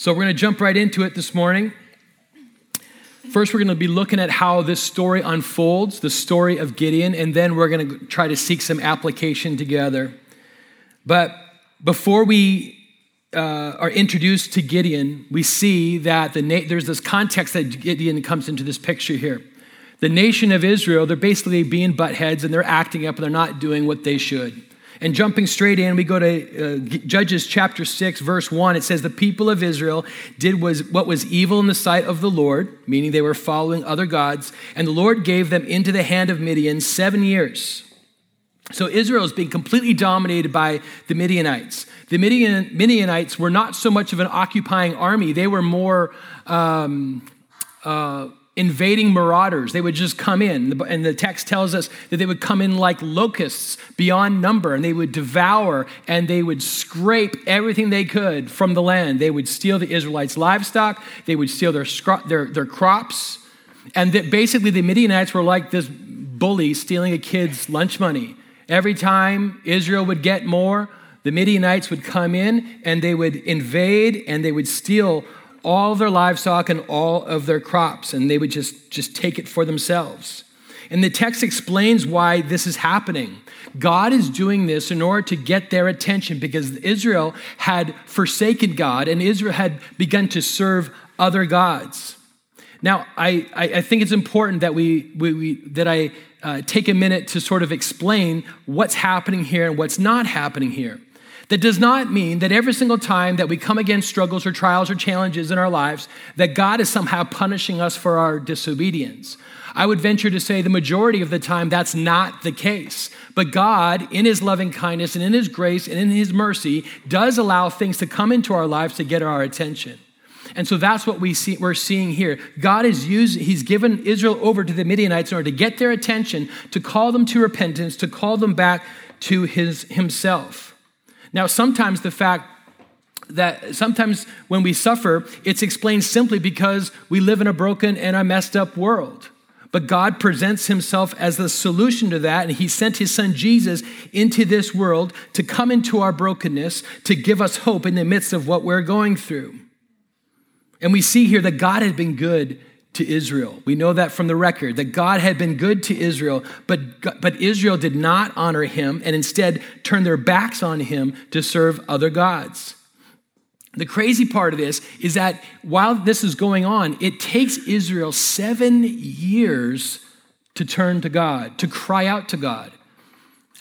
So we're going to jump right into it this morning. First, we're going to be looking at how this story unfolds, the story of Gideon, and then we're going to try to seek some application together. But before we uh, are introduced to Gideon, we see that the na- there's this context that Gideon comes into this picture here. The nation of Israel, they're basically being butt heads and they're acting up and they're not doing what they should. And jumping straight in, we go to uh, Judges chapter 6, verse 1. It says, The people of Israel did was, what was evil in the sight of the Lord, meaning they were following other gods, and the Lord gave them into the hand of Midian seven years. So Israel is being completely dominated by the Midianites. The Midian, Midianites were not so much of an occupying army, they were more. Um, uh, invading marauders. They would just come in. And the text tells us that they would come in like locusts beyond number, and they would devour and they would scrape everything they could from the land. They would steal the Israelites' livestock, they would steal their, their, their crops. And that basically, the Midianites were like this bully stealing a kid's lunch money. Every time Israel would get more, the Midianites would come in and they would invade and they would steal all their livestock and all of their crops, and they would just, just take it for themselves. And the text explains why this is happening. God is doing this in order to get their attention because Israel had forsaken God and Israel had begun to serve other gods. Now, I, I, think it's important that, we, we, we that I uh, take a minute to sort of explain what's happening here and what's not happening here. That does not mean that every single time that we come against struggles or trials or challenges in our lives, that God is somehow punishing us for our disobedience. I would venture to say the majority of the time that's not the case. But God, in His loving kindness and in His grace and in His mercy, does allow things to come into our lives to get our attention. And so that's what we see, we're seeing here. God is using, He's given Israel over to the Midianites in order to get their attention, to call them to repentance, to call them back to his, Himself. Now, sometimes the fact that sometimes when we suffer, it's explained simply because we live in a broken and a messed up world. But God presents himself as the solution to that, and he sent his son Jesus into this world to come into our brokenness, to give us hope in the midst of what we're going through. And we see here that God had been good to Israel. We know that from the record that God had been good to Israel, but, but Israel did not honor him and instead turned their backs on him to serve other gods. The crazy part of this is that while this is going on, it takes Israel seven years to turn to God, to cry out to God.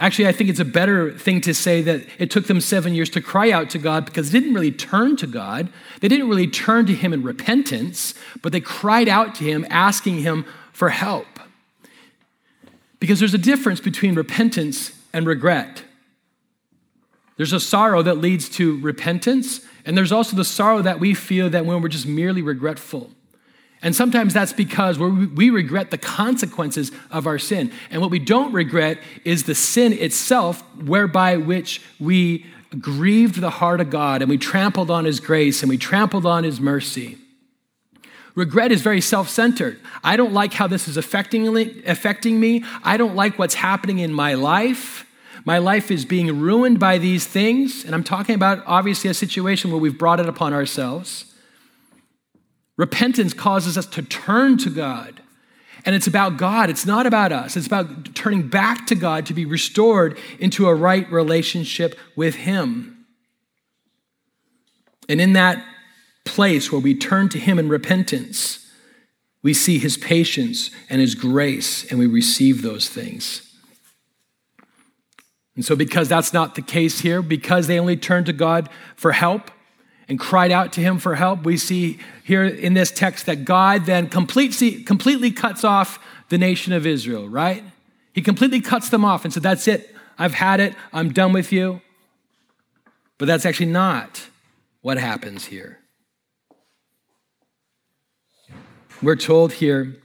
Actually, I think it's a better thing to say that it took them seven years to cry out to God because they didn't really turn to God. They didn't really turn to Him in repentance, but they cried out to Him, asking Him for help. Because there's a difference between repentance and regret. There's a sorrow that leads to repentance, and there's also the sorrow that we feel that when we're just merely regretful. And sometimes that's because we regret the consequences of our sin. And what we don't regret is the sin itself, whereby which we grieved the heart of God and we trampled on his grace and we trampled on his mercy. Regret is very self centered. I don't like how this is affecting, affecting me. I don't like what's happening in my life. My life is being ruined by these things. And I'm talking about obviously a situation where we've brought it upon ourselves. Repentance causes us to turn to God. And it's about God, it's not about us. It's about turning back to God to be restored into a right relationship with Him. And in that place where we turn to Him in repentance, we see His patience and His grace, and we receive those things. And so, because that's not the case here, because they only turn to God for help, and cried out to him for help. We see here in this text that God then completely, completely cuts off the nation of Israel, right? He completely cuts them off and said, That's it. I've had it. I'm done with you. But that's actually not what happens here. We're told here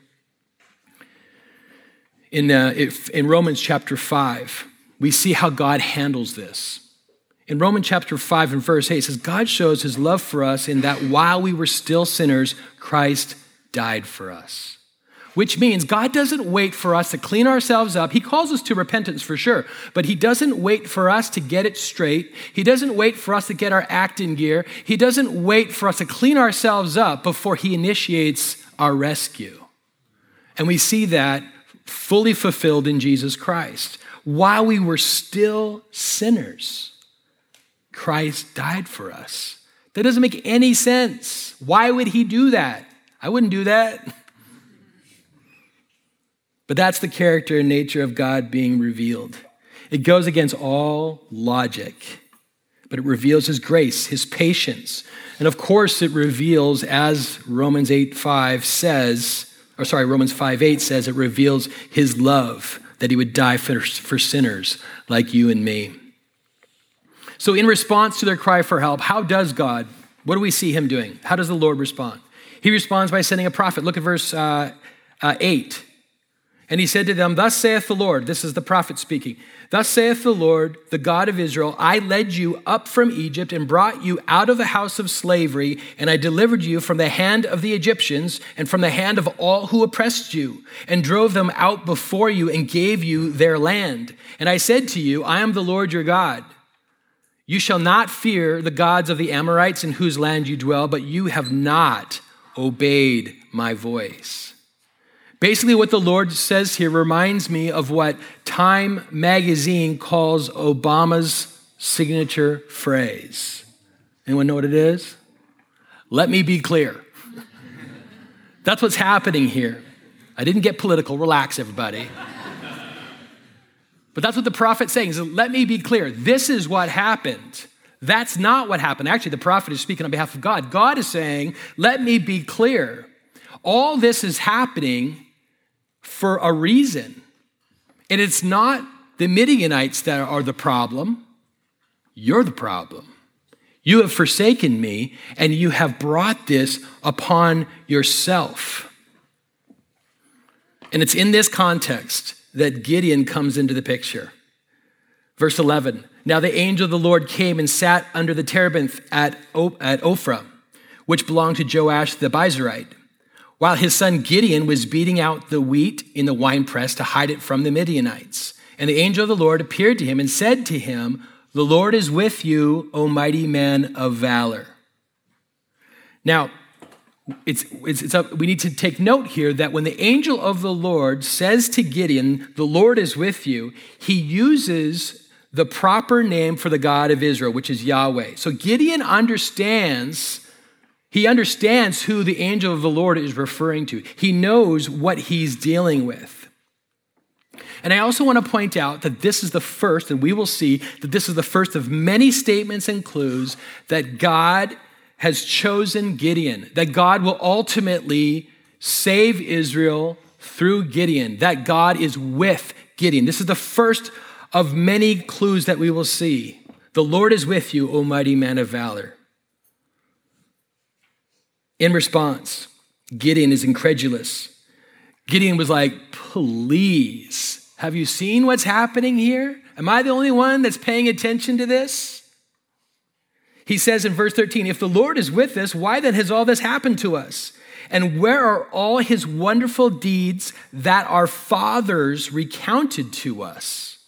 in, uh, in Romans chapter 5, we see how God handles this. In Romans chapter 5 and verse 8, it says, God shows his love for us in that while we were still sinners, Christ died for us. which means God doesn't wait for us to clean ourselves up. He calls us to repentance for sure, but He doesn't wait for us to get it straight. He doesn't wait for us to get our act in gear. He doesn't wait for us to clean ourselves up before He initiates our rescue. And we see that fully fulfilled in Jesus Christ. While we were still sinners, Christ died for us. That doesn't make any sense. Why would He do that? I wouldn't do that. But that's the character and nature of God being revealed. It goes against all logic, but it reveals his grace, his patience. And of course, it reveals, as Romans 8 5 says, or sorry, Romans 5 8 says, it reveals his love that he would die for, for sinners like you and me. So, in response to their cry for help, how does God, what do we see him doing? How does the Lord respond? He responds by sending a prophet. Look at verse uh, uh, 8. And he said to them, Thus saith the Lord, this is the prophet speaking, Thus saith the Lord, the God of Israel, I led you up from Egypt and brought you out of the house of slavery, and I delivered you from the hand of the Egyptians and from the hand of all who oppressed you, and drove them out before you and gave you their land. And I said to you, I am the Lord your God. You shall not fear the gods of the Amorites in whose land you dwell, but you have not obeyed my voice. Basically, what the Lord says here reminds me of what Time magazine calls Obama's signature phrase. Anyone know what it is? Let me be clear. That's what's happening here. I didn't get political. Relax, everybody. But that's what the prophet's saying. Is let me be clear. This is what happened. That's not what happened. Actually, the prophet is speaking on behalf of God. God is saying, let me be clear. All this is happening for a reason. And it's not the Midianites that are the problem, you're the problem. You have forsaken me, and you have brought this upon yourself. And it's in this context that Gideon comes into the picture. Verse 11 Now the angel of the Lord came and sat under the terebinth at, at Ophrah, which belonged to Joash the Abiezrite while his son Gideon was beating out the wheat in the winepress to hide it from the Midianites. And the angel of the Lord appeared to him and said to him, The Lord is with you, O mighty man of valor. Now, it's, it's, it's we need to take note here that when the angel of the Lord says to Gideon, The Lord is with you, he uses the proper name for the God of Israel, which is Yahweh. So Gideon understands he understands who the angel of the Lord is referring to. He knows what he's dealing with. And I also want to point out that this is the first, and we will see that this is the first of many statements and clues that God has chosen Gideon, that God will ultimately save Israel through Gideon, that God is with Gideon. This is the first of many clues that we will see. The Lord is with you, O mighty man of valor. In response, Gideon is incredulous. Gideon was like, Please, have you seen what's happening here? Am I the only one that's paying attention to this? He says in verse 13, If the Lord is with us, why then has all this happened to us? And where are all his wonderful deeds that our fathers recounted to us?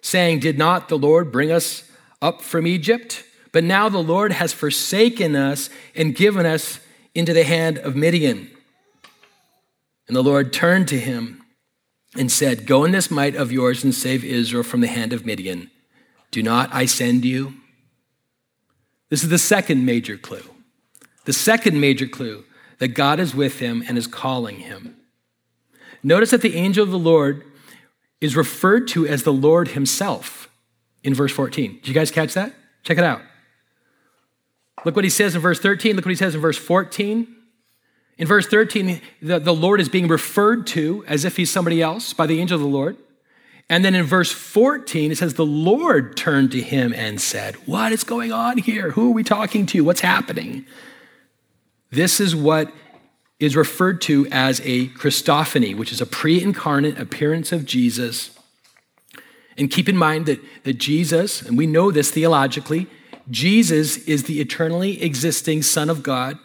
Saying, Did not the Lord bring us up from Egypt? But now the Lord has forsaken us and given us into the hand of Midian. And the Lord turned to him and said, Go in this might of yours and save Israel from the hand of Midian. Do not I send you? This is the second major clue. The second major clue that God is with him and is calling him. Notice that the angel of the Lord is referred to as the Lord himself in verse 14. Did you guys catch that? Check it out. Look what he says in verse 13. Look what he says in verse 14. In verse 13, the, the Lord is being referred to as if he's somebody else by the angel of the Lord. And then in verse 14, it says, The Lord turned to him and said, What is going on here? Who are we talking to? What's happening? This is what is referred to as a Christophany, which is a pre incarnate appearance of Jesus. And keep in mind that, that Jesus, and we know this theologically, Jesus is the eternally existing Son of God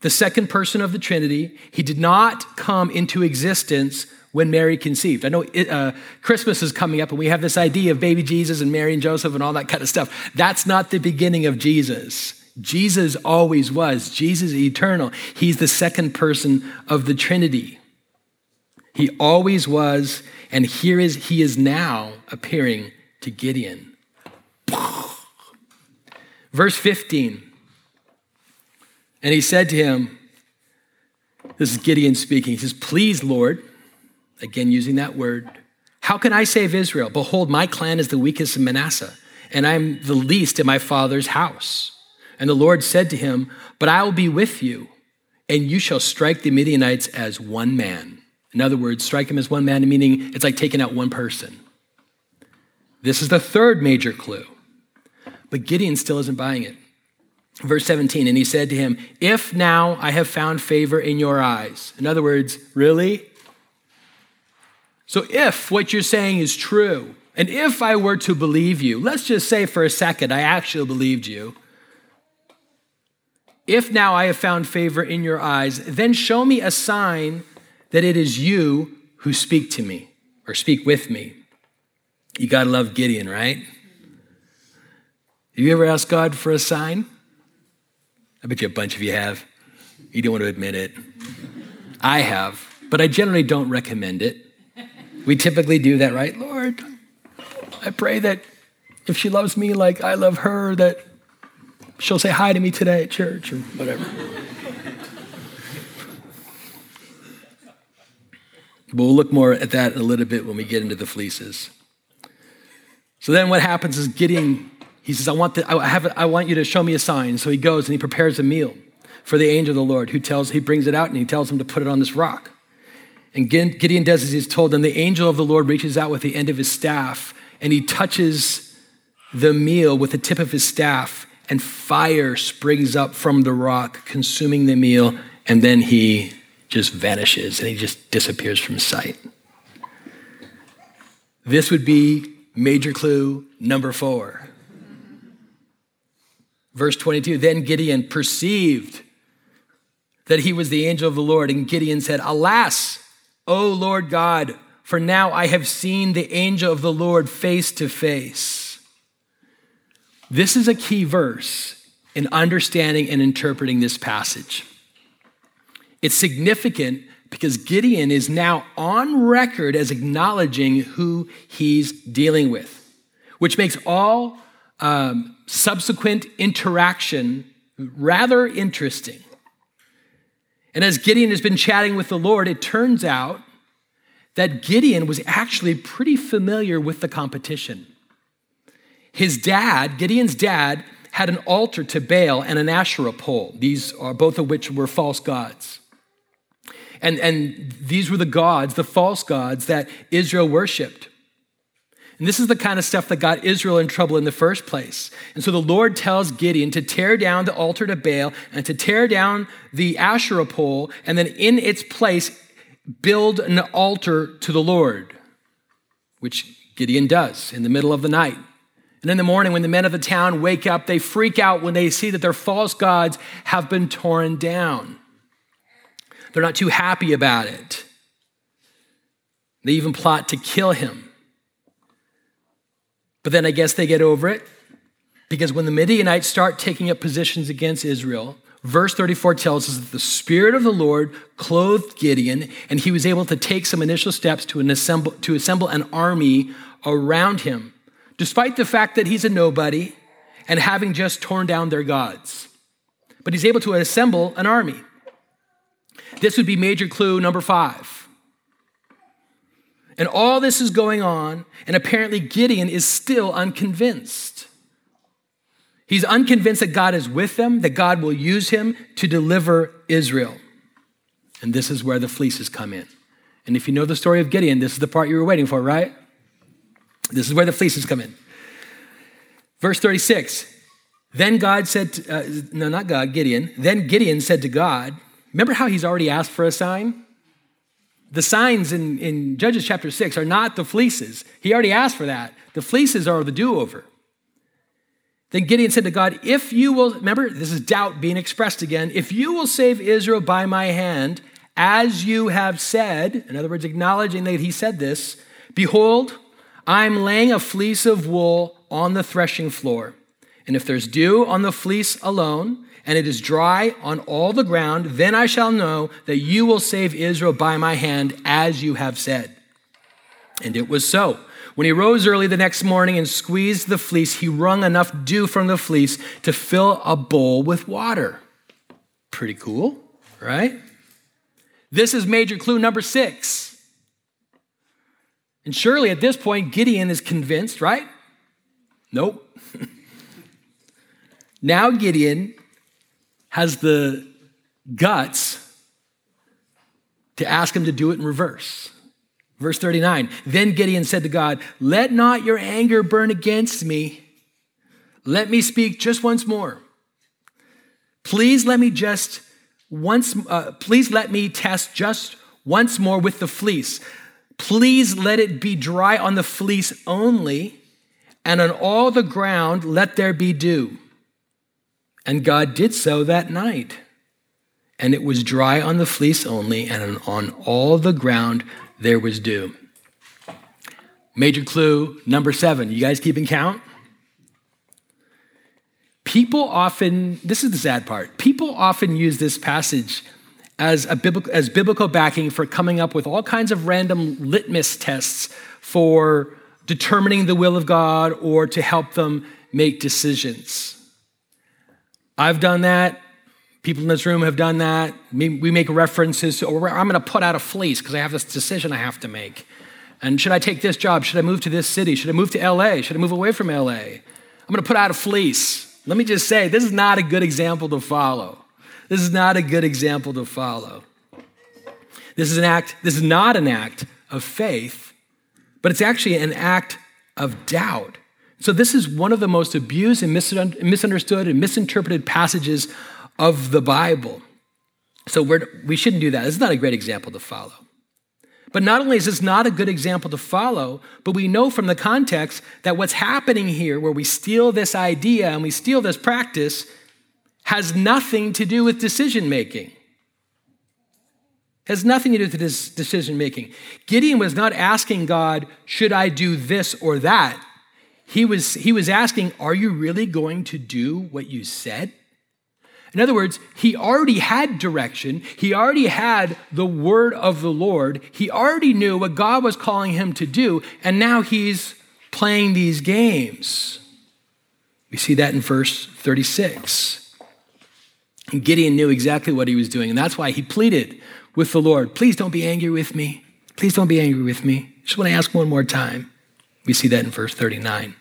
the second person of the Trinity. He did not come into existence when Mary conceived. I know it, uh, Christmas is coming up and we have this idea of baby Jesus and Mary and Joseph and all that kind of stuff. That's not the beginning of Jesus. Jesus always was. Jesus is eternal. He's the second person of the Trinity. He always was, and here is he is now appearing to Gideon. Verse 15. And he said to him, This is Gideon speaking. He says, Please, Lord, again using that word, how can I save Israel? Behold, my clan is the weakest in Manasseh, and I am the least in my father's house. And the Lord said to him, But I will be with you, and you shall strike the Midianites as one man. In other words, strike him as one man, meaning it's like taking out one person. This is the third major clue. But Gideon still isn't buying it. Verse 17, and he said to him, If now I have found favor in your eyes. In other words, really? So if what you're saying is true, and if I were to believe you, let's just say for a second I actually believed you. If now I have found favor in your eyes, then show me a sign that it is you who speak to me or speak with me. You got to love Gideon, right? Have you ever asked God for a sign? I bet you a bunch of you have. You don't want to admit it. I have, but I generally don't recommend it. We typically do that, right? Lord, I pray that if she loves me like I love her, that she'll say hi to me today at church or whatever. But we'll look more at that in a little bit when we get into the fleeces. So then what happens is Gideon, he says, I want, the, I, have, I want you to show me a sign. So he goes and he prepares a meal for the angel of the Lord who tells, he brings it out and he tells him to put it on this rock. And Gideon does as he's told. And the angel of the Lord reaches out with the end of his staff and he touches the meal with the tip of his staff and fire springs up from the rock, consuming the meal. And then he just vanishes and he just disappears from sight. This would be major clue number four. Verse 22 Then Gideon perceived that he was the angel of the Lord, and Gideon said, Alas, O Lord God, for now I have seen the angel of the Lord face to face. This is a key verse in understanding and interpreting this passage. It's significant because Gideon is now on record as acknowledging who he's dealing with, which makes all um, subsequent interaction rather interesting. And as Gideon has been chatting with the Lord, it turns out that Gideon was actually pretty familiar with the competition. His dad, Gideon's dad, had an altar to Baal and an Asherah pole, these are both of which were false gods. And, and these were the gods, the false gods that Israel worshiped. And this is the kind of stuff that got Israel in trouble in the first place. And so the Lord tells Gideon to tear down the altar to Baal and to tear down the Asherah pole, and then in its place, build an altar to the Lord, which Gideon does in the middle of the night. And in the morning, when the men of the town wake up, they freak out when they see that their false gods have been torn down. They're not too happy about it. They even plot to kill him. But then I guess they get over it because when the Midianites start taking up positions against Israel, verse 34 tells us that the Spirit of the Lord clothed Gideon and he was able to take some initial steps to, assemble, to assemble an army around him, despite the fact that he's a nobody and having just torn down their gods. But he's able to assemble an army. This would be major clue number five. And all this is going on, and apparently Gideon is still unconvinced. He's unconvinced that God is with them, that God will use him to deliver Israel. And this is where the fleeces come in. And if you know the story of Gideon, this is the part you were waiting for, right? This is where the fleeces come in. Verse 36 Then God said, to, uh, no, not God, Gideon. Then Gideon said to God, Remember how he's already asked for a sign? The signs in, in Judges chapter 6 are not the fleeces. He already asked for that. The fleeces are the do over. Then Gideon said to God, If you will, remember, this is doubt being expressed again, if you will save Israel by my hand, as you have said, in other words, acknowledging that he said this, behold, I'm laying a fleece of wool on the threshing floor. And if there's dew on the fleece alone, and it is dry on all the ground, then I shall know that you will save Israel by my hand, as you have said. And it was so. When he rose early the next morning and squeezed the fleece, he wrung enough dew from the fleece to fill a bowl with water. Pretty cool, right? This is major clue number six. And surely at this point, Gideon is convinced, right? Nope. now Gideon has the guts to ask him to do it in reverse. Verse 39 Then Gideon said to God, Let not your anger burn against me. Let me speak just once more. Please let me just once, uh, please let me test just once more with the fleece. Please let it be dry on the fleece only, and on all the ground let there be dew. And God did so that night. And it was dry on the fleece only, and on all the ground there was dew. Major clue number seven. You guys keeping count? People often, this is the sad part, people often use this passage as, a biblical, as biblical backing for coming up with all kinds of random litmus tests for determining the will of God or to help them make decisions. I've done that. People in this room have done that. We make references to, or I'm going to put out a fleece because I have this decision I have to make. And should I take this job? Should I move to this city? Should I move to LA? Should I move away from LA? I'm going to put out a fleece. Let me just say, this is not a good example to follow. This is not a good example to follow. This is an act, this is not an act of faith, but it's actually an act of doubt. So, this is one of the most abused and misunderstood and misinterpreted passages of the Bible. So we're, we shouldn't do that. This is not a great example to follow. But not only is this not a good example to follow, but we know from the context that what's happening here, where we steal this idea and we steal this practice, has nothing to do with decision making. Has nothing to do with this decision making. Gideon was not asking God, should I do this or that? He was, he was asking, are you really going to do what you said? In other words, he already had direction. He already had the word of the Lord. He already knew what God was calling him to do, and now he's playing these games. We see that in verse 36. And Gideon knew exactly what he was doing, and that's why he pleaded with the Lord Please don't be angry with me. Please don't be angry with me. I Just want to ask one more time. We see that in verse 39.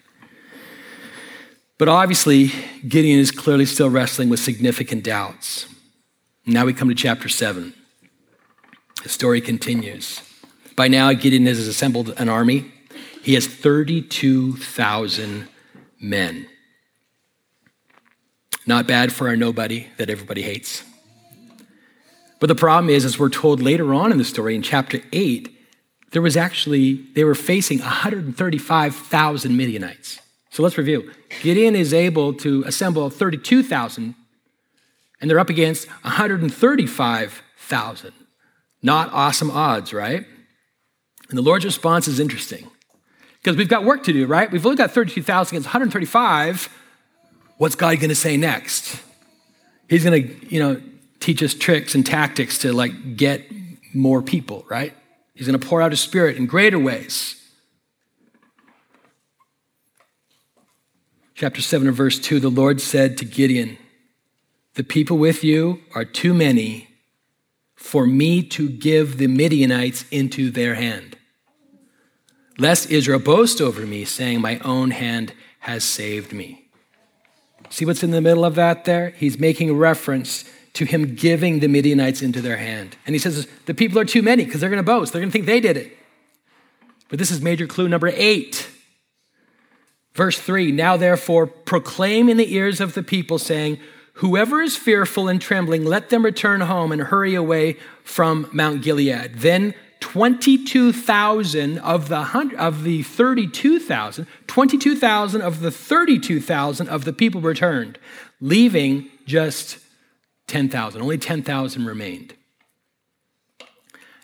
But obviously, Gideon is clearly still wrestling with significant doubts. Now we come to chapter 7. The story continues. By now, Gideon has assembled an army. He has 32,000 men. Not bad for a nobody that everybody hates. But the problem is, as we're told later on in the story in chapter 8, there was actually, they were facing 135,000 Midianites. So let's review. Gideon is able to assemble 32,000, and they're up against 135,000. Not awesome odds, right? And the Lord's response is interesting because we've got work to do, right? We've only got 32,000 against 135. What's God going to say next? He's going to, you know, teach us tricks and tactics to like get more people, right? He's going to pour out his spirit in greater ways. chapter 7 and verse 2, the Lord said to Gideon, The people with you are too many for me to give the Midianites into their hand. Lest Israel boast over me, saying, My own hand has saved me. See what's in the middle of that there? He's making reference to him giving the Midianites into their hand. And he says, The people are too many because they're going to boast. They're going to think they did it. But this is major clue number eight. Verse 3 Now therefore proclaim in the ears of the people, saying, Whoever is fearful and trembling, let them return home and hurry away from Mount Gilead. Then 22,000 of the, of the 32,000, 22,000 of the 32,000 of the people returned, leaving just 10,000. Only 10,000 remained.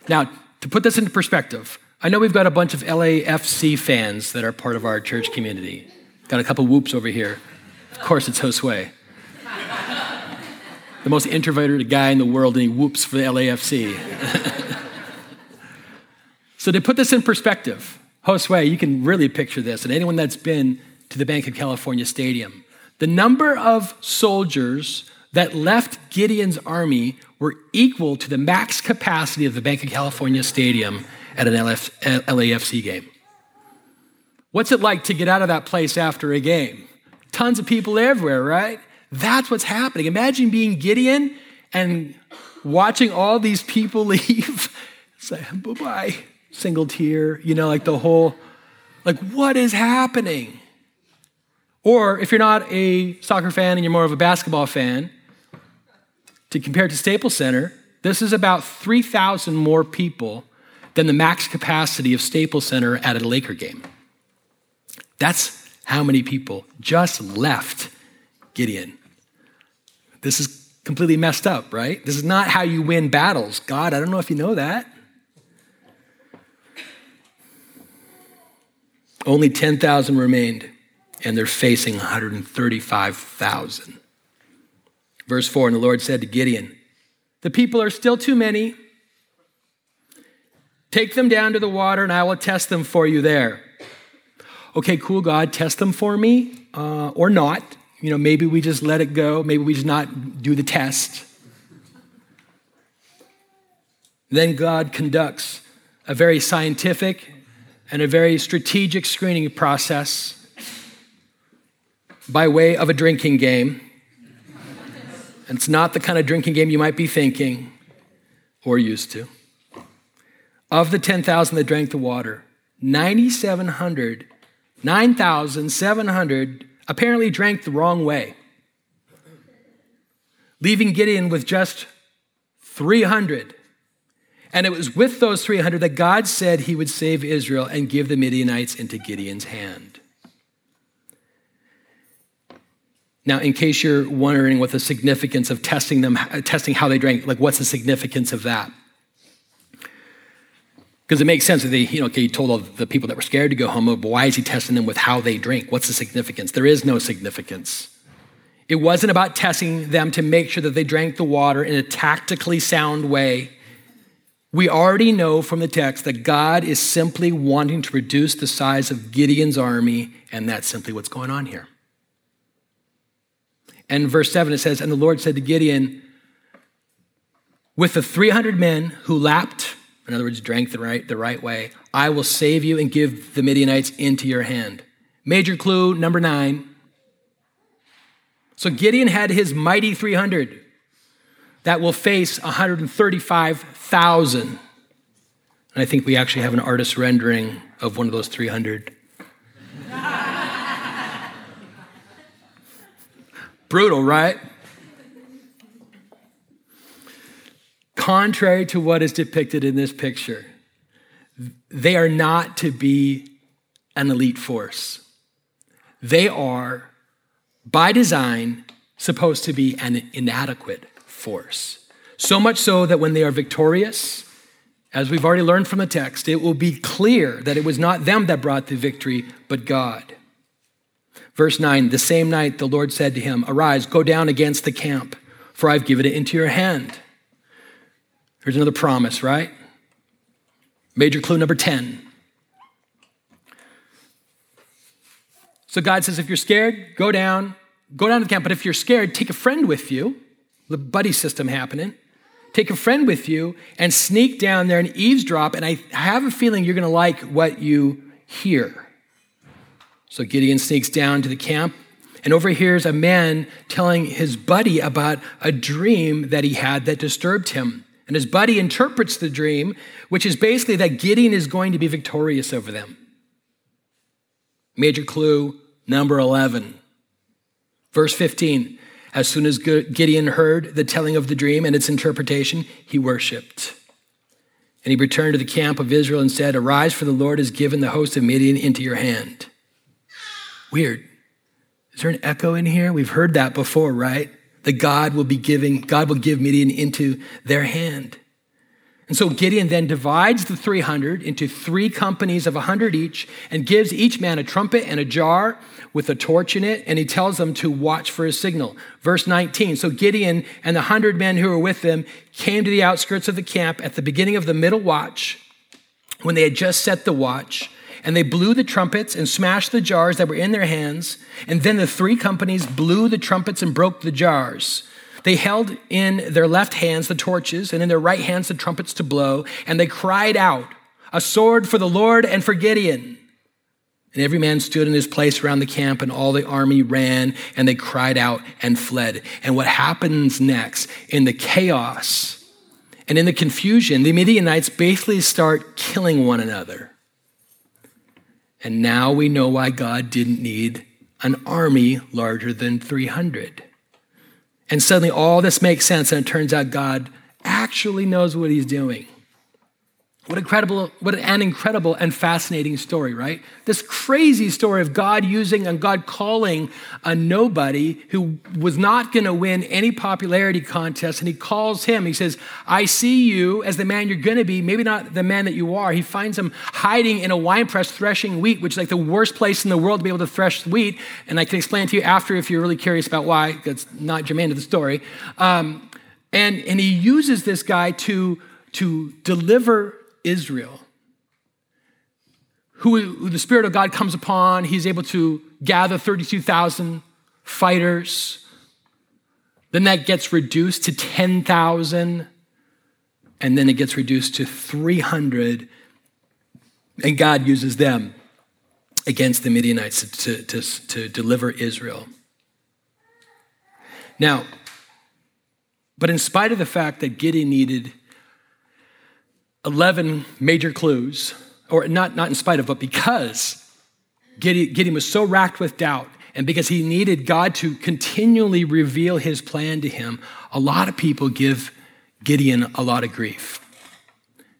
Now, to put this into perspective, I know we've got a bunch of LAFC fans that are part of our church community. Got a couple whoops over here. Of course, it's Josue. the most introverted guy in the world, and he whoops for the LAFC. so, to put this in perspective, Josue, you can really picture this, and anyone that's been to the Bank of California Stadium, the number of soldiers that left Gideon's army were equal to the max capacity of the Bank of California Stadium at an LAFC game. What's it like to get out of that place after a game? Tons of people everywhere, right? That's what's happening. Imagine being Gideon and watching all these people leave. Say, bye bye, single tear, you know, like the whole, like, what is happening? Or if you're not a soccer fan and you're more of a basketball fan, to compare to Staples Center, this is about 3,000 more people than the max capacity of Staples Center at a Laker game. That's how many people just left Gideon. This is completely messed up, right? This is not how you win battles. God, I don't know if you know that. Only 10,000 remained, and they're facing 135,000. Verse 4 And the Lord said to Gideon, The people are still too many. Take them down to the water, and I will test them for you there. Okay, cool, God, test them for me uh, or not. You know, maybe we just let it go. Maybe we just not do the test. Then God conducts a very scientific and a very strategic screening process by way of a drinking game. It's not the kind of drinking game you might be thinking or used to. Of the 10,000 that drank the water, 9,700, 9,700 apparently drank the wrong way, leaving Gideon with just 300. And it was with those 300 that God said he would save Israel and give the Midianites into Gideon's hand. Now, in case you're wondering what the significance of testing them, testing how they drank, like what's the significance of that? Because it makes sense that they, you know, okay, he told all the people that were scared to go home, but why is he testing them with how they drink? What's the significance? There is no significance. It wasn't about testing them to make sure that they drank the water in a tactically sound way. We already know from the text that God is simply wanting to reduce the size of Gideon's army, and that's simply what's going on here. And verse 7 it says, And the Lord said to Gideon, With the 300 men who lapped, in other words, drank the right, the right way, I will save you and give the Midianites into your hand. Major clue number nine. So Gideon had his mighty 300 that will face 135,000. And I think we actually have an artist rendering of one of those 300. Brutal, right? Contrary to what is depicted in this picture, they are not to be an elite force. They are, by design, supposed to be an inadequate force. So much so that when they are victorious, as we've already learned from the text, it will be clear that it was not them that brought the victory, but God. Verse 9 The same night the Lord said to him, Arise, go down against the camp, for I've given it into your hand. Here's another promise, right? Major clue number 10. So God says, if you're scared, go down, go down to the camp. But if you're scared, take a friend with you, the buddy system happening. Take a friend with you and sneak down there and eavesdrop. And I have a feeling you're going to like what you hear. So Gideon sneaks down to the camp and overhears a man telling his buddy about a dream that he had that disturbed him. And his buddy interprets the dream, which is basically that Gideon is going to be victorious over them. Major clue number 11. Verse 15. As soon as Gideon heard the telling of the dream and its interpretation, he worshiped. And he returned to the camp of Israel and said, Arise, for the Lord has given the host of Midian into your hand. Weird. Is there an echo in here? We've heard that before, right? That God will be giving, God will give Midian into their hand. And so Gideon then divides the 300 into three companies of 100 each and gives each man a trumpet and a jar with a torch in it, and he tells them to watch for a signal. Verse 19 So Gideon and the 100 men who were with him came to the outskirts of the camp at the beginning of the middle watch when they had just set the watch. And they blew the trumpets and smashed the jars that were in their hands. And then the three companies blew the trumpets and broke the jars. They held in their left hands the torches, and in their right hands the trumpets to blow. And they cried out, A sword for the Lord and for Gideon. And every man stood in his place around the camp, and all the army ran, and they cried out and fled. And what happens next in the chaos and in the confusion, the Midianites basically start killing one another. And now we know why God didn't need an army larger than 300. And suddenly all this makes sense, and it turns out God actually knows what he's doing. What incredible, what an incredible and fascinating story, right? This crazy story of God using and God calling a nobody who was not going to win any popularity contest, and he calls him. He says, I see you as the man you're going to be, maybe not the man that you are. He finds him hiding in a wine press threshing wheat, which is like the worst place in the world to be able to thresh wheat. And I can explain to you after if you're really curious about why. That's not germane to the story. Um, and, and he uses this guy to, to deliver Israel, who, the Spirit of God comes upon. He's able to gather 32,000 fighters. Then that gets reduced to 10,000. And then it gets reduced to 300. And God uses them against the Midianites to, to, to deliver Israel. Now, but in spite of the fact that Gideon needed 11 major clues, or not, not in spite of, but because Gideon, was so racked with doubt and because he needed God to continually reveal his plan to him, a lot of people give Gideon a lot of grief.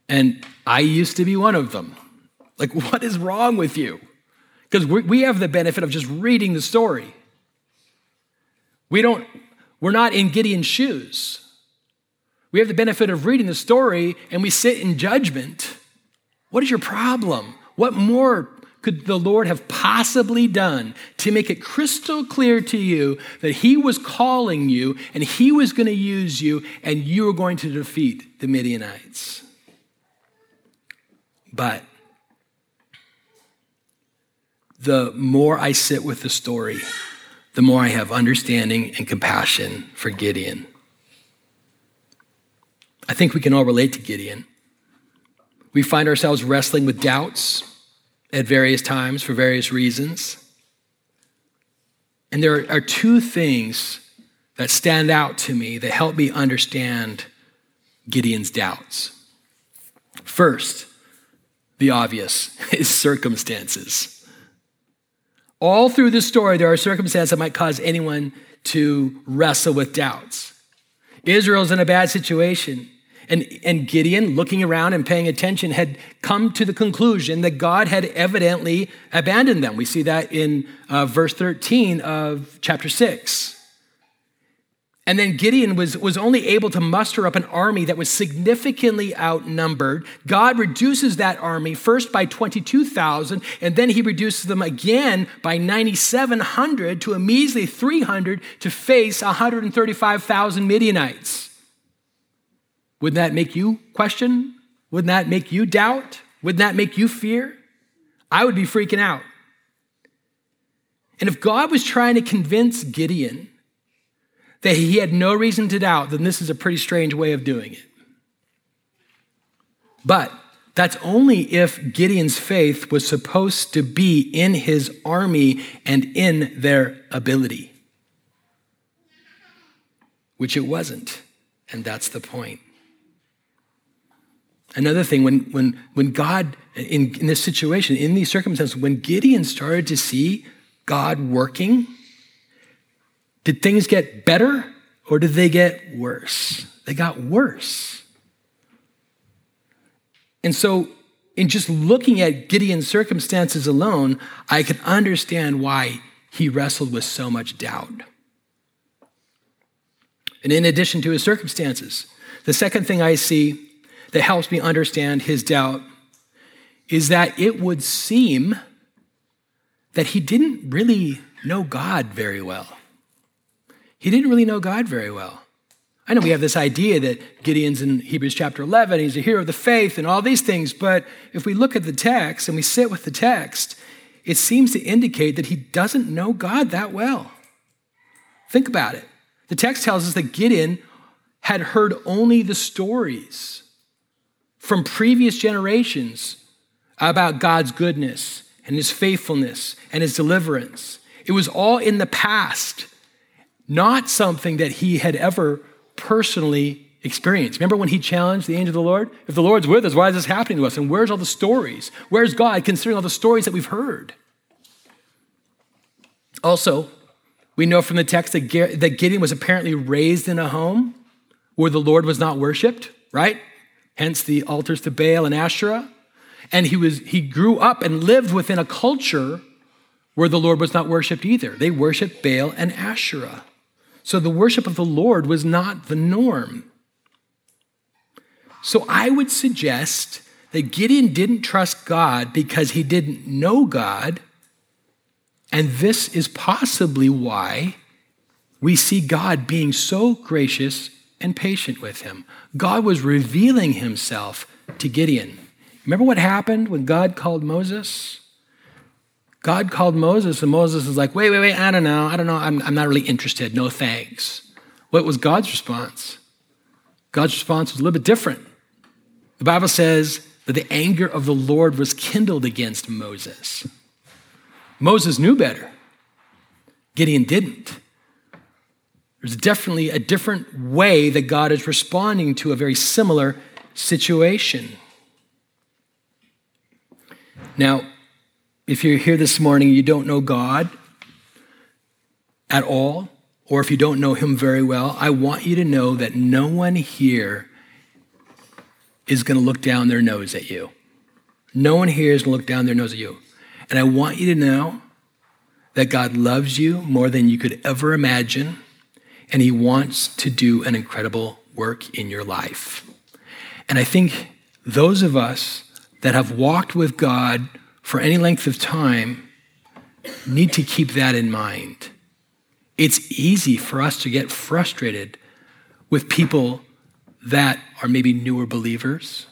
And I used to be one of them. Like, what is wrong with you? Because we have the benefit of just reading the story. We don't, we're not in Gideon's shoes. We have the benefit of reading the story and we sit in judgment. What is your problem? What more could the Lord have possibly done to make it crystal clear to you that He was calling you and He was going to use you and you were going to defeat the Midianites? But the more I sit with the story, the more I have understanding and compassion for Gideon. I think we can all relate to Gideon. We find ourselves wrestling with doubts at various times for various reasons. And there are two things that stand out to me that help me understand Gideon's doubts. First, the obvious is circumstances. All through this story, there are circumstances that might cause anyone to wrestle with doubts. Israel's in a bad situation. And, and Gideon, looking around and paying attention, had come to the conclusion that God had evidently abandoned them. We see that in uh, verse 13 of chapter 6. And then Gideon was, was only able to muster up an army that was significantly outnumbered. God reduces that army first by 22,000, and then he reduces them again by 9,700 to a measly 300 to face 135,000 Midianites. Wouldn't that make you question? Wouldn't that make you doubt? Wouldn't that make you fear? I would be freaking out. And if God was trying to convince Gideon that he had no reason to doubt, then this is a pretty strange way of doing it. But that's only if Gideon's faith was supposed to be in his army and in their ability, which it wasn't. And that's the point. Another thing, when, when, when God, in, in this situation, in these circumstances, when Gideon started to see God working, did things get better or did they get worse? They got worse. And so, in just looking at Gideon's circumstances alone, I can understand why he wrestled with so much doubt. And in addition to his circumstances, the second thing I see that helps me understand his doubt is that it would seem that he didn't really know God very well. He didn't really know God very well. I know we have this idea that Gideon's in Hebrews chapter 11, he's a hero of the faith and all these things, but if we look at the text and we sit with the text, it seems to indicate that he doesn't know God that well. Think about it. The text tells us that Gideon had heard only the stories from previous generations about God's goodness and his faithfulness and his deliverance. It was all in the past, not something that he had ever personally experienced. Remember when he challenged the angel of the Lord? If the Lord's with us, why is this happening to us? And where's all the stories? Where's God considering all the stories that we've heard? Also, we know from the text that Gideon was apparently raised in a home where the Lord was not worshiped, right? Hence the altars to Baal and Asherah. And he, was, he grew up and lived within a culture where the Lord was not worshiped either. They worshiped Baal and Asherah. So the worship of the Lord was not the norm. So I would suggest that Gideon didn't trust God because he didn't know God. And this is possibly why we see God being so gracious and patient with him. God was revealing himself to Gideon. Remember what happened when God called Moses? God called Moses, and Moses was like, wait, wait, wait, I don't know. I don't know. I'm, I'm not really interested. No thanks. What was God's response? God's response was a little bit different. The Bible says that the anger of the Lord was kindled against Moses. Moses knew better, Gideon didn't. There's definitely a different way that God is responding to a very similar situation. Now, if you're here this morning, and you don't know God at all, or if you don't know Him very well, I want you to know that no one here is going to look down their nose at you. No one here is going to look down their nose at you. And I want you to know that God loves you more than you could ever imagine, and He wants to do an incredible work in your life. And I think those of us that have walked with God for any length of time need to keep that in mind. It's easy for us to get frustrated with people that are maybe newer believers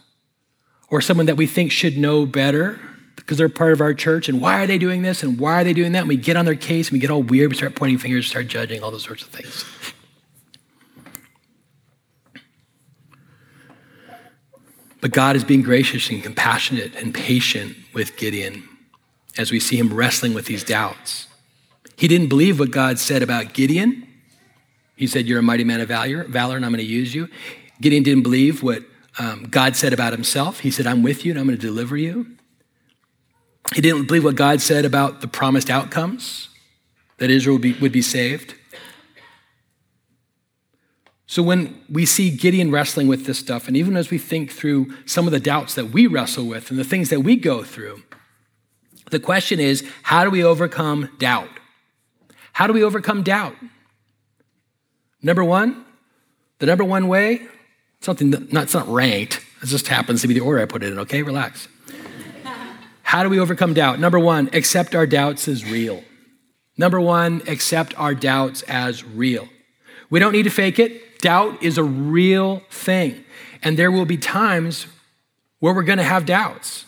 or someone that we think should know better because they're part of our church and why are they doing this and why are they doing that? And we get on their case and we get all weird, we start pointing fingers, start judging, all those sorts of things. But God is being gracious and compassionate and patient with Gideon as we see him wrestling with these doubts. He didn't believe what God said about Gideon. He said, You're a mighty man of valor, valor and I'm going to use you. Gideon didn't believe what um, God said about himself. He said, I'm with you and I'm going to deliver you. He didn't believe what God said about the promised outcomes, that Israel would be, would be saved. So when we see Gideon wrestling with this stuff, and even as we think through some of the doubts that we wrestle with and the things that we go through, the question is how do we overcome doubt? How do we overcome doubt? Number one, the number one way, something that, not, it's not ranked, it just happens to be the order I put it in, okay? Relax. How do we overcome doubt? Number one, accept our doubts as real. Number one, accept our doubts as real. We don't need to fake it. Doubt is a real thing. And there will be times where we're going to have doubts.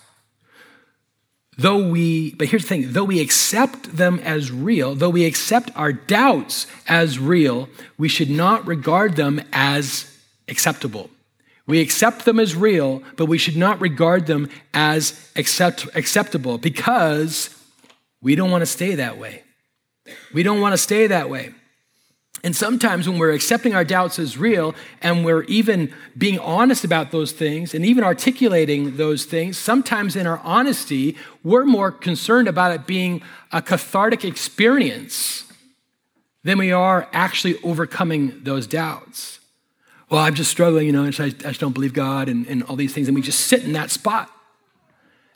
Though we, but here's the thing though we accept them as real, though we accept our doubts as real, we should not regard them as acceptable. We accept them as real, but we should not regard them as accept, acceptable because we don't want to stay that way. We don't want to stay that way. And sometimes when we're accepting our doubts as real and we're even being honest about those things and even articulating those things, sometimes in our honesty, we're more concerned about it being a cathartic experience than we are actually overcoming those doubts. Well, I'm just struggling, you know, I, I just don't believe God and, and all these things. And we just sit in that spot.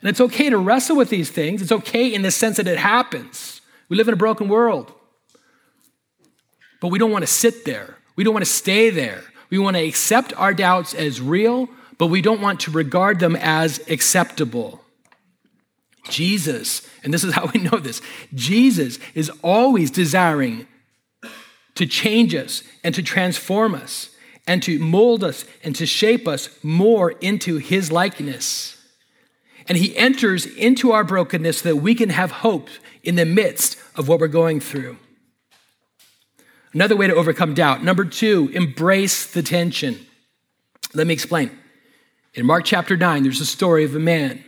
And it's okay to wrestle with these things. It's okay in the sense that it happens. We live in a broken world. But we don't want to sit there. We don't want to stay there. We want to accept our doubts as real, but we don't want to regard them as acceptable. Jesus, and this is how we know this Jesus is always desiring to change us and to transform us and to mold us and to shape us more into his likeness. And he enters into our brokenness so that we can have hope in the midst of what we're going through. Another way to overcome doubt. Number two, embrace the tension. Let me explain. In Mark chapter 9, there's a story of a man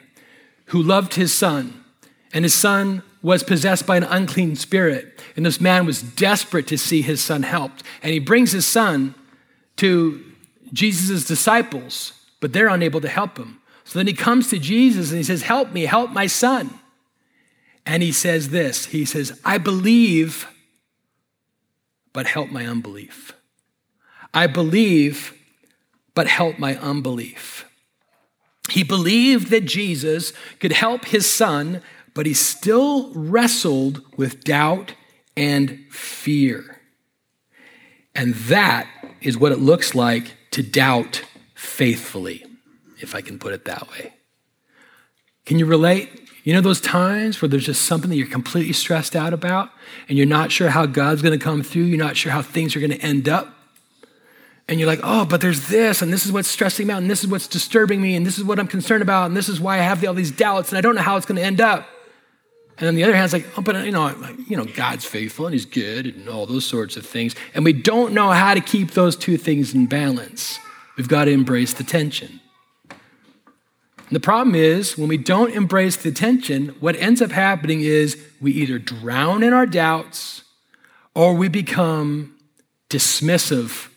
who loved his son, and his son was possessed by an unclean spirit. And this man was desperate to see his son helped. And he brings his son to Jesus' disciples, but they're unable to help him. So then he comes to Jesus and he says, Help me, help my son. And he says this He says, I believe, but help my unbelief. I believe, but help my unbelief. He believed that Jesus could help his son, but he still wrestled with doubt and fear. And that is what it looks like to doubt faithfully, if I can put it that way. Can you relate? You know those times where there's just something that you're completely stressed out about and you're not sure how God's going to come through, you're not sure how things are going to end up? And you're like, oh, but there's this, and this is what's stressing me out, and this is what's disturbing me, and this is what I'm concerned about, and this is why I have all these doubts, and I don't know how it's going to end up. And on the other hand, it's like, oh, but uh, you know, you know, God's faithful and He's good and all those sorts of things. And we don't know how to keep those two things in balance. We've got to embrace the tension. And the problem is, when we don't embrace the tension, what ends up happening is we either drown in our doubts or we become dismissive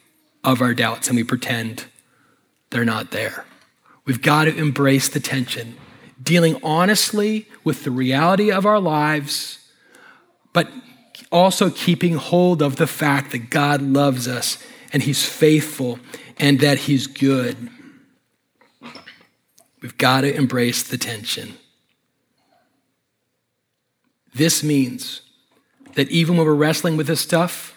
of our doubts and we pretend they're not there. We've got to embrace the tension dealing honestly with the reality of our lives, but also keeping hold of the fact that God loves us and He's faithful and that He's good. We've got to embrace the tension. This means that even when we're wrestling with this stuff,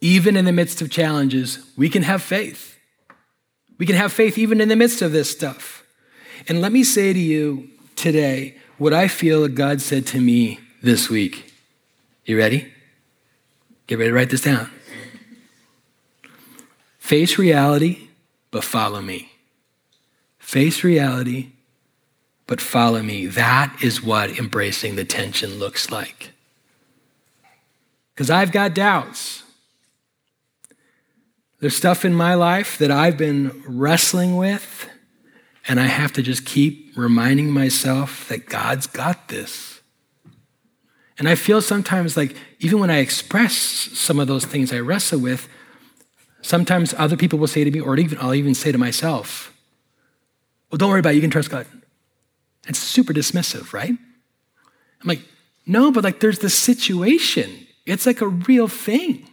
even in the midst of challenges, we can have faith. We can have faith even in the midst of this stuff. And let me say to you today what I feel God said to me this week. You ready? Get ready to write this down. Face reality, but follow me. Face reality, but follow me. That is what embracing the tension looks like. Because I've got doubts. There's stuff in my life that I've been wrestling with and I have to just keep reminding myself that God's got this. And I feel sometimes like, even when I express some of those things I wrestle with, sometimes other people will say to me, or even I'll even say to myself, Well, don't worry about it, you can trust God. It's super dismissive, right? I'm like, no, but like there's this situation. It's like a real thing.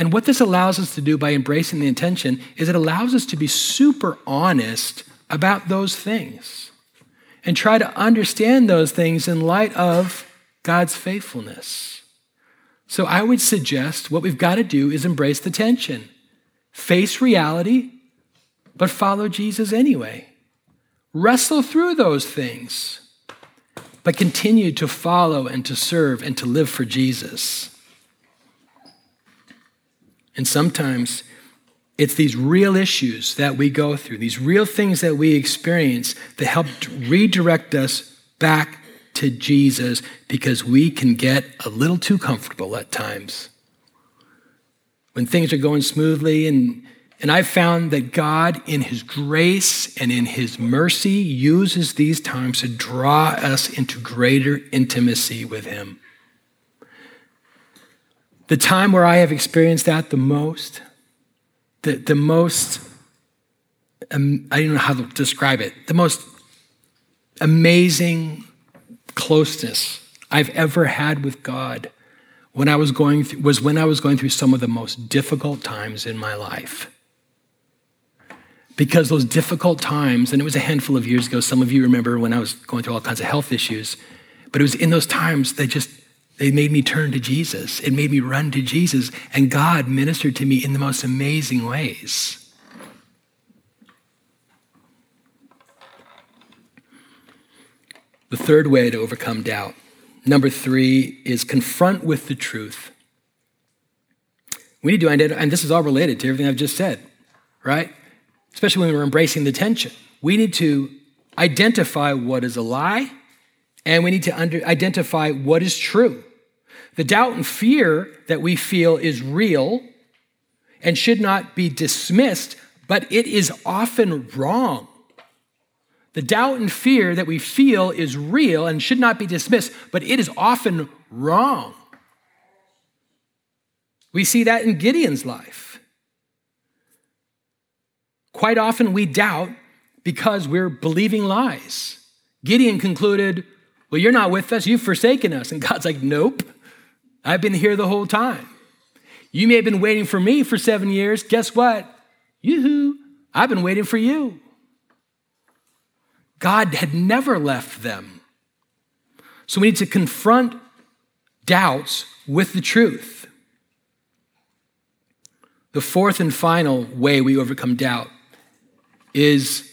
And what this allows us to do by embracing the intention is it allows us to be super honest about those things and try to understand those things in light of God's faithfulness. So I would suggest what we've got to do is embrace the tension, face reality, but follow Jesus anyway. Wrestle through those things, but continue to follow and to serve and to live for Jesus. And sometimes it's these real issues that we go through, these real things that we experience that help redirect us back to Jesus because we can get a little too comfortable at times. When things are going smoothly, and, and I've found that God, in His grace and in His mercy, uses these times to draw us into greater intimacy with Him. The time where I have experienced that the most, the, the most, um, I don't know how to describe it, the most amazing closeness I've ever had with God when I was going was when I was going through some of the most difficult times in my life. Because those difficult times, and it was a handful of years ago, some of you remember when I was going through all kinds of health issues, but it was in those times that just they made me turn to Jesus. It made me run to Jesus, and God ministered to me in the most amazing ways. The third way to overcome doubt. Number three is confront with the truth. We need to identify, and this is all related to everything I've just said, right? Especially when we're embracing the tension. We need to identify what is a lie, and we need to under, identify what is true. The doubt and fear that we feel is real and should not be dismissed, but it is often wrong. The doubt and fear that we feel is real and should not be dismissed, but it is often wrong. We see that in Gideon's life. Quite often we doubt because we're believing lies. Gideon concluded, Well, you're not with us, you've forsaken us. And God's like, Nope, I've been here the whole time. You may have been waiting for me for seven years. Guess what? Yoo-hoo, I've been waiting for you. God had never left them. So we need to confront doubts with the truth. The fourth and final way we overcome doubt is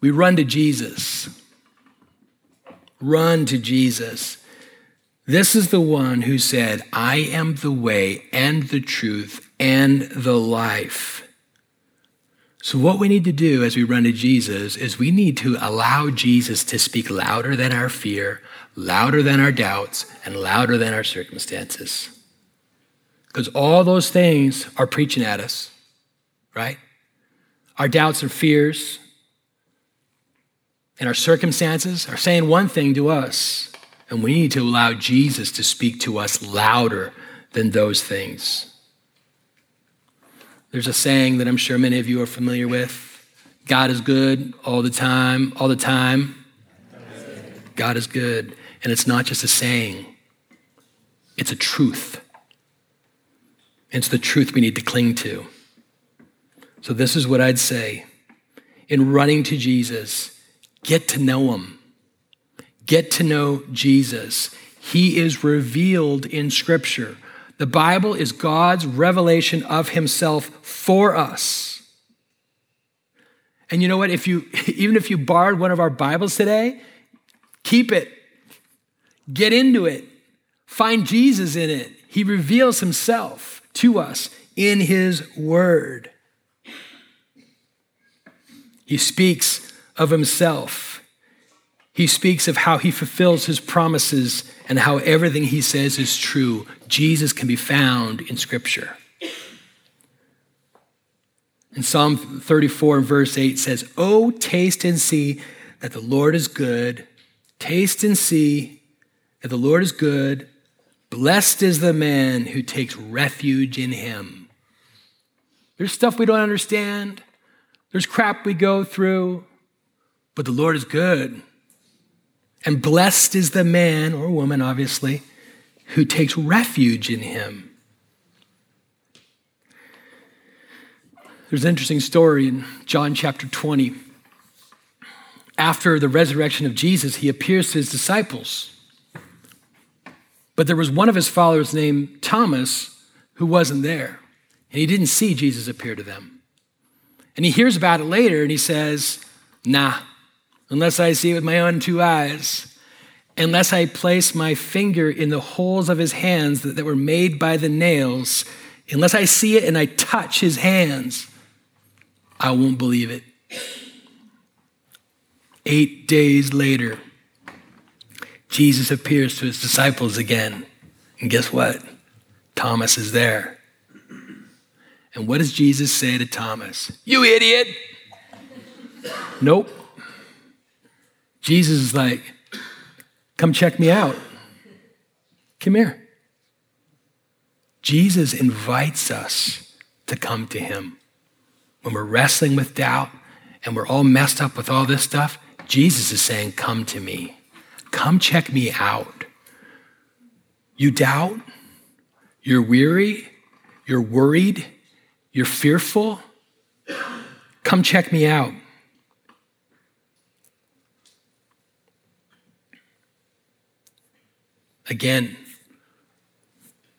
we run to Jesus. Run to Jesus. This is the one who said, I am the way and the truth and the life. So, what we need to do as we run to Jesus is we need to allow Jesus to speak louder than our fear, louder than our doubts, and louder than our circumstances. Because all those things are preaching at us, right? Our doubts and fears and our circumstances are saying one thing to us, and we need to allow Jesus to speak to us louder than those things. There's a saying that I'm sure many of you are familiar with God is good all the time, all the time. God is good. And it's not just a saying, it's a truth. It's the truth we need to cling to. So, this is what I'd say in running to Jesus, get to know him. Get to know Jesus. He is revealed in Scripture. The Bible is God's revelation of himself for us. And you know what? If you even if you borrowed one of our Bibles today, keep it. Get into it. Find Jesus in it. He reveals himself to us in his word. He speaks of himself. He speaks of how he fulfills his promises and how everything he says is true. Jesus can be found in Scripture. In Psalm 34, verse 8 says, Oh, taste and see that the Lord is good. Taste and see that the Lord is good. Blessed is the man who takes refuge in him. There's stuff we don't understand, there's crap we go through, but the Lord is good. And blessed is the man or woman, obviously, who takes refuge in him. There's an interesting story in John chapter 20. After the resurrection of Jesus, he appears to his disciples. But there was one of his followers named Thomas who wasn't there, and he didn't see Jesus appear to them. And he hears about it later and he says, Nah, unless I see it with my own two eyes, unless I place my finger in the holes of his hands that, that were made by the nails, unless I see it and I touch his hands, I won't believe it. Eight days later, Jesus appears to his disciples again. And guess what? Thomas is there. And what does Jesus say to Thomas? You idiot! Nope. Jesus is like, come check me out. Come here. Jesus invites us to come to him. When we're wrestling with doubt and we're all messed up with all this stuff, Jesus is saying, Come to me. Come check me out. You doubt? you're weary, you're worried, you're fearful, come check me out. Again,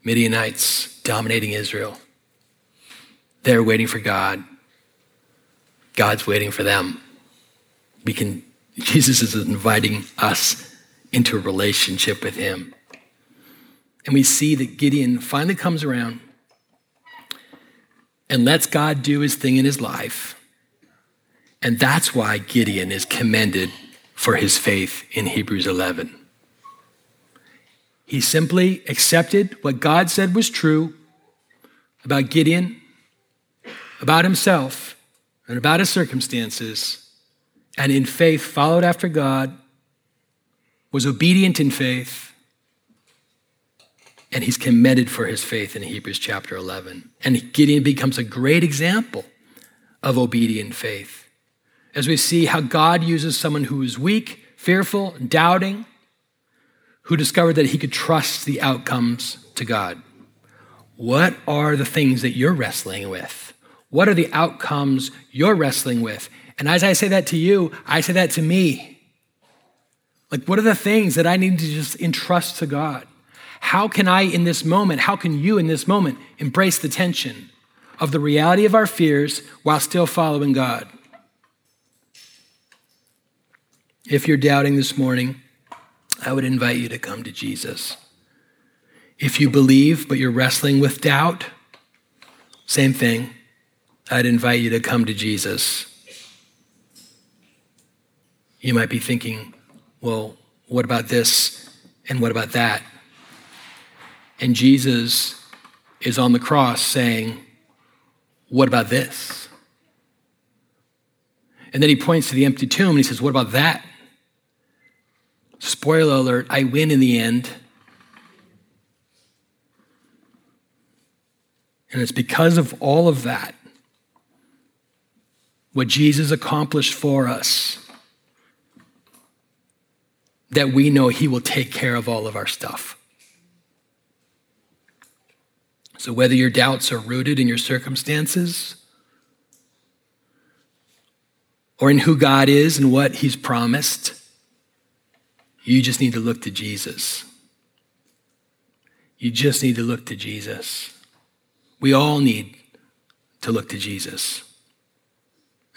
Midianites dominating Israel. They're waiting for God. God's waiting for them. We can, Jesus is inviting us into a relationship with him. And we see that Gideon finally comes around and lets God do his thing in his life. And that's why Gideon is commended for his faith in Hebrews 11. He simply accepted what God said was true about Gideon, about himself, and about his circumstances, and in faith followed after God, was obedient in faith, and he's commended for his faith in Hebrews chapter 11. And Gideon becomes a great example of obedient faith. As we see how God uses someone who is weak, fearful, doubting, who discovered that he could trust the outcomes to God. What are the things that you're wrestling with? What are the outcomes you're wrestling with? And as I say that to you, I say that to me. Like, what are the things that I need to just entrust to God? How can I, in this moment, how can you, in this moment, embrace the tension of the reality of our fears while still following God? If you're doubting this morning, I would invite you to come to Jesus. If you believe, but you're wrestling with doubt, same thing. I'd invite you to come to Jesus. You might be thinking, well, what about this and what about that? And Jesus is on the cross saying, what about this? And then he points to the empty tomb and he says, what about that? Spoiler alert, I win in the end. And it's because of all of that, what Jesus accomplished for us, that we know He will take care of all of our stuff. So, whether your doubts are rooted in your circumstances or in who God is and what He's promised, you just need to look to Jesus. You just need to look to Jesus. We all need to look to Jesus.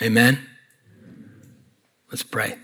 Amen? Let's pray.